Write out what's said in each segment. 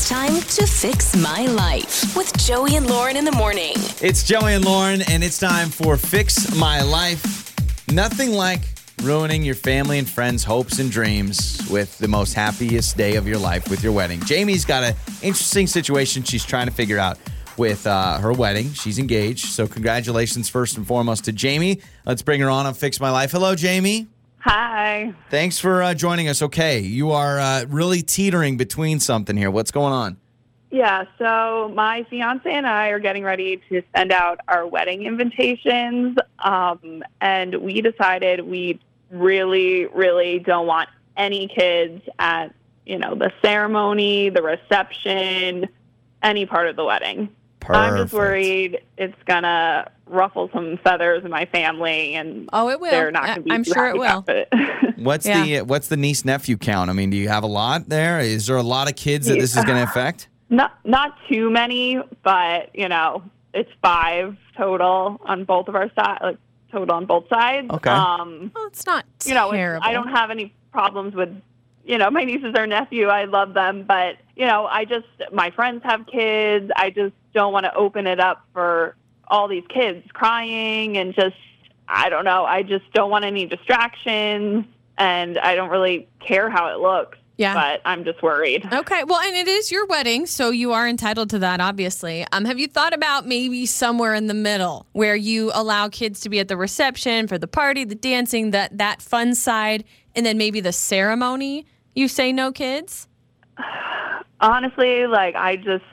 It's time to fix my life with Joey and Lauren in the morning. It's Joey and Lauren, and it's time for Fix My Life. Nothing like ruining your family and friends' hopes and dreams with the most happiest day of your life with your wedding. Jamie's got an interesting situation she's trying to figure out with uh, her wedding. She's engaged. So, congratulations, first and foremost, to Jamie. Let's bring her on on Fix My Life. Hello, Jamie. Hi. Thanks for uh, joining us. Okay, you are uh, really teetering between something here. What's going on? Yeah, so my fiance and I are getting ready to send out our wedding invitations. Um, and we decided we really, really don't want any kids at, you know, the ceremony, the reception, any part of the wedding. I'm just worried it's gonna ruffle some feathers in my family, and Oh, it will. they're not I- going to be. I'm too sure happy it will. it. What's Yeah. the what's the niece nephew count? I mean, do you have a lot there? Is there a lot of kids that this is going to affect? Not not too many, but you know, it's five total on both of our sides, like total on both sides. Okay. Um, Well, it's not you know, terrible. I don't have any problems with, you know, my nieces or nephew. I love them, but you know, I just my friends have kids. I just don't want to open it up for all these kids crying and just I don't know. I just don't want any distractions, and I don't really care how it looks. Yeah. But I'm just worried. Okay, well, and it is your wedding, so you are entitled to that, obviously. Um, have you thought about maybe somewhere in the middle where you allow kids to be at the reception for the party, the dancing, that that fun side, and then maybe the ceremony? You say no kids. honestly, like I just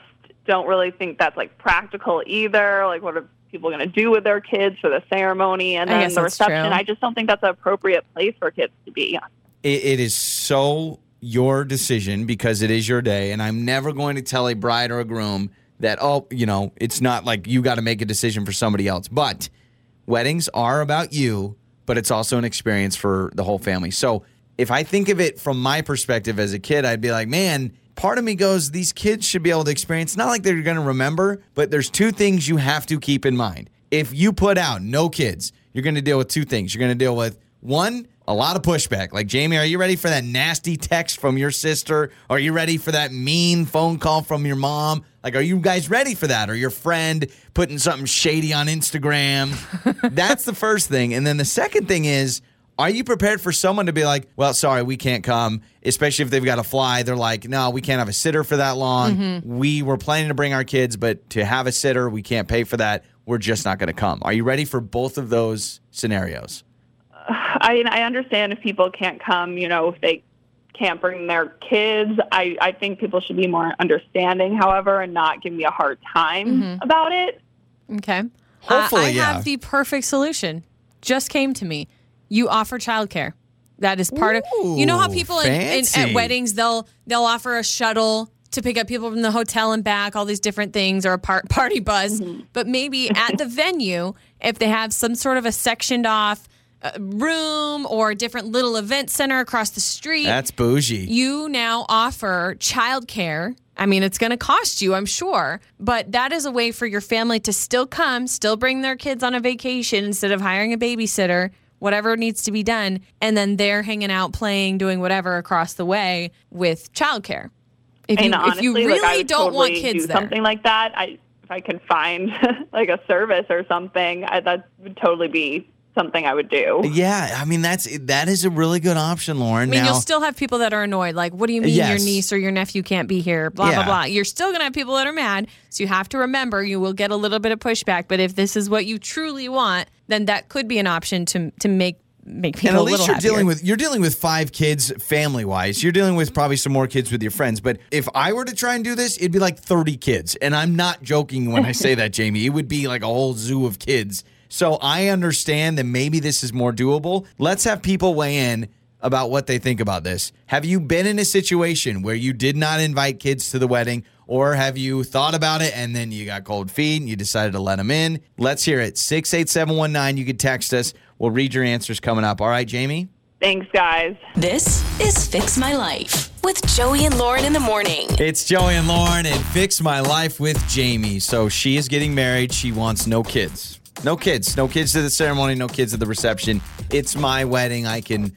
don't really think that's like practical either. Like, what are people going to do with their kids for the ceremony and then the reception? true. I just don't think that's an appropriate place for kids to be. It, it is so your decision because it is your day, and I'm never going to tell a bride or a groom that oh, you know, it's not like you got to make a decision for somebody else. But weddings are about you, but it's also an experience for the whole family. So if I think of it from my perspective as a kid, I'd be like, man, part of me goes, these kids should be able to experience, not like they're going to remember, but there's two things you have to keep in mind. If you put out no kids, you're going to deal with two things. You're going to deal with one, a lot of pushback. Like, Jamie, are you ready for that nasty text from your sister? Are you ready for that mean phone call from your mom? Like, are you guys ready for that? Or your friend putting something shady on Instagram? That's the first thing. And then the second thing is, are you prepared for someone to be like, well, sorry, we can't come, especially if they've got to fly? They're like, no, we can't have a sitter for that long. Mm-hmm. We were planning to bring our kids, but to have a sitter, we can't pay for that. We're just not going to come. Are you ready for both of those scenarios? I I understand if people can't come, you know, if they can't bring their kids. I, I think people should be more understanding, however, and not give me a hard time about it. Okay. Hopefully, I, I yeah. have the perfect solution. Just came to me. You offer childcare. That is part of. You know how people in, in, at weddings they'll they'll offer a shuttle to pick up people from the hotel and back, all these different things, or a par- party bus. But maybe at the venue, if they have some sort of a sectioned off uh, Uh, room or different little event center across the street, That's bougie. you now offer childcare. I mean, it's going to cost you, I'm sure, but that is a way for your family to still come, still bring their kids on a vacation instead of hiring a babysitter, whatever needs to be done. And then they're hanging out, playing, doing whatever across the way with childcare. If you, and if you really like, don't totally want kids do there, something like that, I if I could find like a service or something, I, that would totally be something I would do. Yeah, I mean that's that is a really good option, Lauren. I mean, now, you'll still have people that are annoyed. Like, what do you mean Yes. your niece or your nephew can't be here? Blah, Yeah. blah, blah. You're still going to have people that are mad. So you have to remember you will get a little bit of pushback. But if this is what you truly want, then that could be an option to, to make make people and at a least little you're happier. dealing with you're dealing with five kids family wise. You're dealing with probably some more kids with your friends. But if I were to try and do this, it'd be like 30 kids, and I'm not joking when I say that, Jamie. It would be like a whole zoo of kids. So I understand that maybe this is more doable. Let's have people weigh in about what they think about this. Have you been in a situation where you did not invite kids to the wedding? Or have you thought about it and then you got cold feet and you decided to let them in? Let's hear it. 68719. You can text us. We'll read your answers coming up. All right, Jamie? Thanks, guys. This is Fix My Life with Joey and Lauren in the morning. It's Joey and Lauren and Fix My Life with Jamie. So she is getting married. She wants no kids. No kids. No kids to the ceremony, no kids at the reception. It's my wedding. I can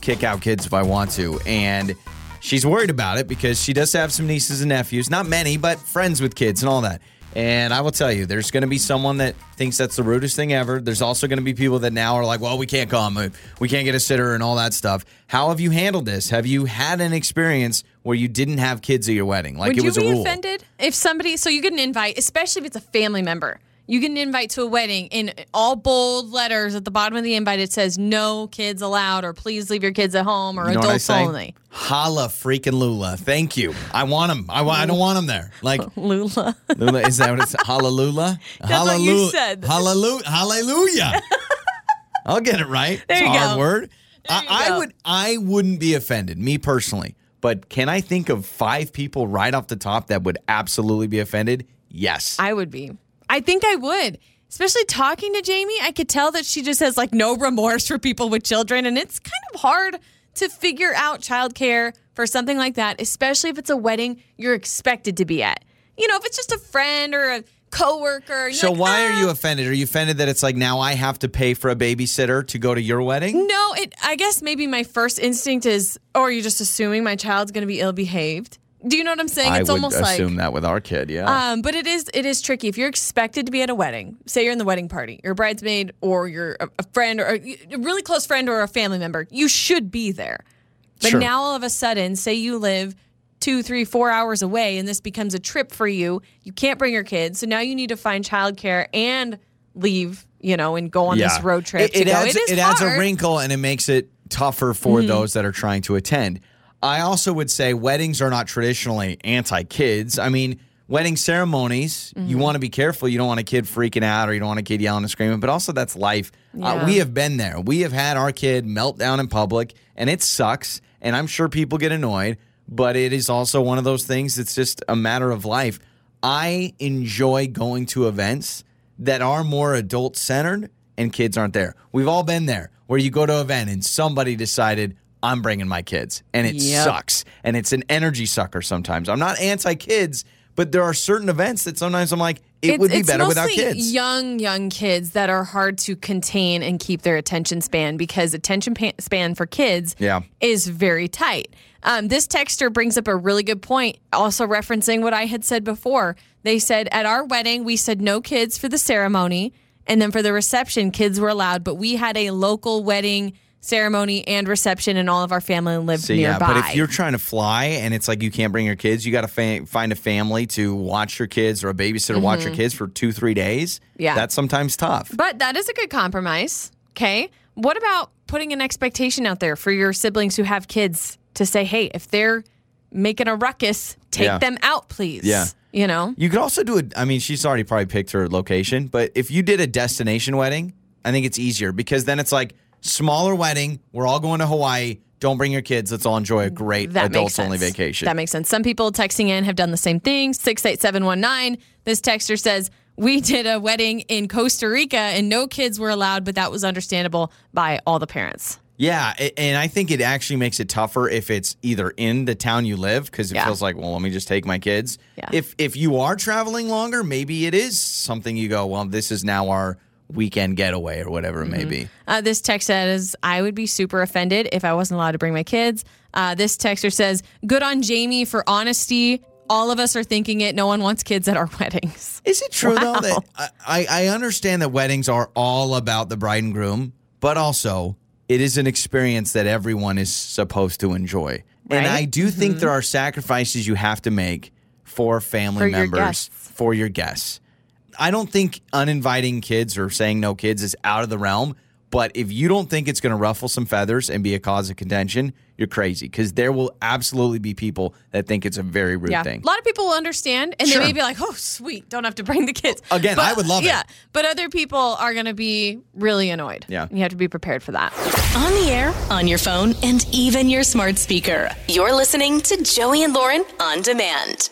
kick out kids if I want to. And she's worried about it because she does have some nieces and nephews, not many, but friends with kids and all that. And I will tell you, there's going to be someone that thinks that's the rudest thing ever. There's also going to be people that now are like, well, we can't come, we can't get a sitter, and all that stuff. How have you handled this? Have you had an experience where you didn't have kids at your wedding? Like Would it you was be a rule? offended if somebody? So you get an invite, especially if it's a family member. You get an invite to a wedding in all bold letters at the bottom of the invite. It says "No kids allowed" or "Please leave your kids at home" or You know "Adults only." Holla freaking Lula. Thank you. I want them I, I don't want them there. Like, Lula. Lula, is that what it's Hallelujah? That's what you said. Hallelujah. Hallelujah. I'll get it right. There it's you a hard go. word. There I, I would I wouldn't be offended, me personally. But can I think of five people right off the top that would absolutely be offended? Yes. I would be. I think I would. Especially talking to Jamie, I could tell that she just has like no remorse for people with children. And it's kind of hard to figure out childcare for something like that, especially if it's a wedding you're expected to be at. You know, if it's just a friend or a coworker. so like, why are you "Ah." offended? Are you offended that it's like now I have to pay for a babysitter to go to your wedding? No, it. I guess maybe my first instinct is, or are you just assuming my child's going to be ill behaved? Do you know what I'm saying? I it's would almost assume like that with our kid, yeah. Um, but it is it is tricky if you're expected to be at a wedding. Say you're in the wedding party, you're a bridesmaid, or you're a, a friend, or a, a really close friend, or a family member. You should be there. But Sure. now all of a sudden, say you live two, three, four hours away, and this becomes a trip for you. You can't bring your kids, so now you need to find childcare and leave. You know, and go on this road trip. It, it go. adds, it is it adds a. Mm-hmm. wrinkle and it makes it tougher for those that are trying to attend. I also would say weddings are not traditionally anti kids. I mean, wedding ceremonies, Mm-hmm. you want to be careful. You don't want a kid freaking out or you don't want a kid yelling and screaming, but also that's life. Uh, we have been there. We have had our kid melt down in public and it sucks. And I'm sure people get annoyed, but it is also one of those things that's just a matter of life. I enjoy going to events that are more adult centered and kids aren't there. We've all been there where you go to an event and somebody decided, I'm bringing my kids. And it Yep. sucks. And it's an energy sucker sometimes. I'm not anti kids, but there are certain events that sometimes I'm like, it It's- would be better without kids. Young, young kids that are hard to contain and keep their attention span because attention pa- span for kids Yeah. is very tight. Um, this texter brings up a really good point, also referencing what I had said before. They said at our wedding, we said no kids for the ceremony. And then for the reception, kids were allowed, but we had a local wedding ceremony and reception, and all of our family lived So yeah, nearby. but if you're trying to fly and it's like you can't bring your kids, you got to fa- find a family to watch your kids or a babysitter to watch your kids for two, three days. Mm-hmm. Yeah. that's sometimes tough. But that is a good compromise. Okay. What about putting an expectation out there for your siblings who have kids to say, hey, if they're making a ruckus, take Yeah. them out, please. Yeah. You know? You could also do it. I mean, she's already probably picked her location, but if you did a destination wedding, I think it's easier because then it's like smaller wedding. We're all going to Hawaii. Don't bring your kids. Let's all enjoy a great that adults only vacation. That makes sense. Some people texting in have done the same thing. 68719. This texter says, we did a wedding in Costa Rica and no kids were allowed, but that was understandable by all the parents. yeah, and I think it actually makes it tougher if it's either in the town you live because it Yeah. feels like, well, let me just take my kids. Yeah. If if you are traveling longer, maybe it is something you go, well, this is now our weekend getaway or whatever it may Mm-hmm. be. Uh, this text says, I would be super offended if I wasn't allowed to bring my kids. Uh, this texter says, good on Jamie for honesty. All of us are thinking it. No one wants kids at our weddings. Is it true Wow. though that I, I understand that weddings are all about the bride and groom, but also it is an experience that everyone is supposed to enjoy. And I do think there are sacrifices you have to make for family For members, guests. for your guests. I don't think uninviting kids or saying no kids is out of the realm. But if you don't think it's going to ruffle some feathers and be a cause of contention, you're crazy because there will absolutely be people that think it's a very rude Yeah. thing. A lot of people will understand and Sure. they may be like, oh, sweet, don't have to bring the kids. Again, but, I would love it. Yeah. But other people are going to be really annoyed. Yeah. You have to be prepared for that. On the air, on your phone, and even your smart speaker. You're listening to Joey and Lauren on demand.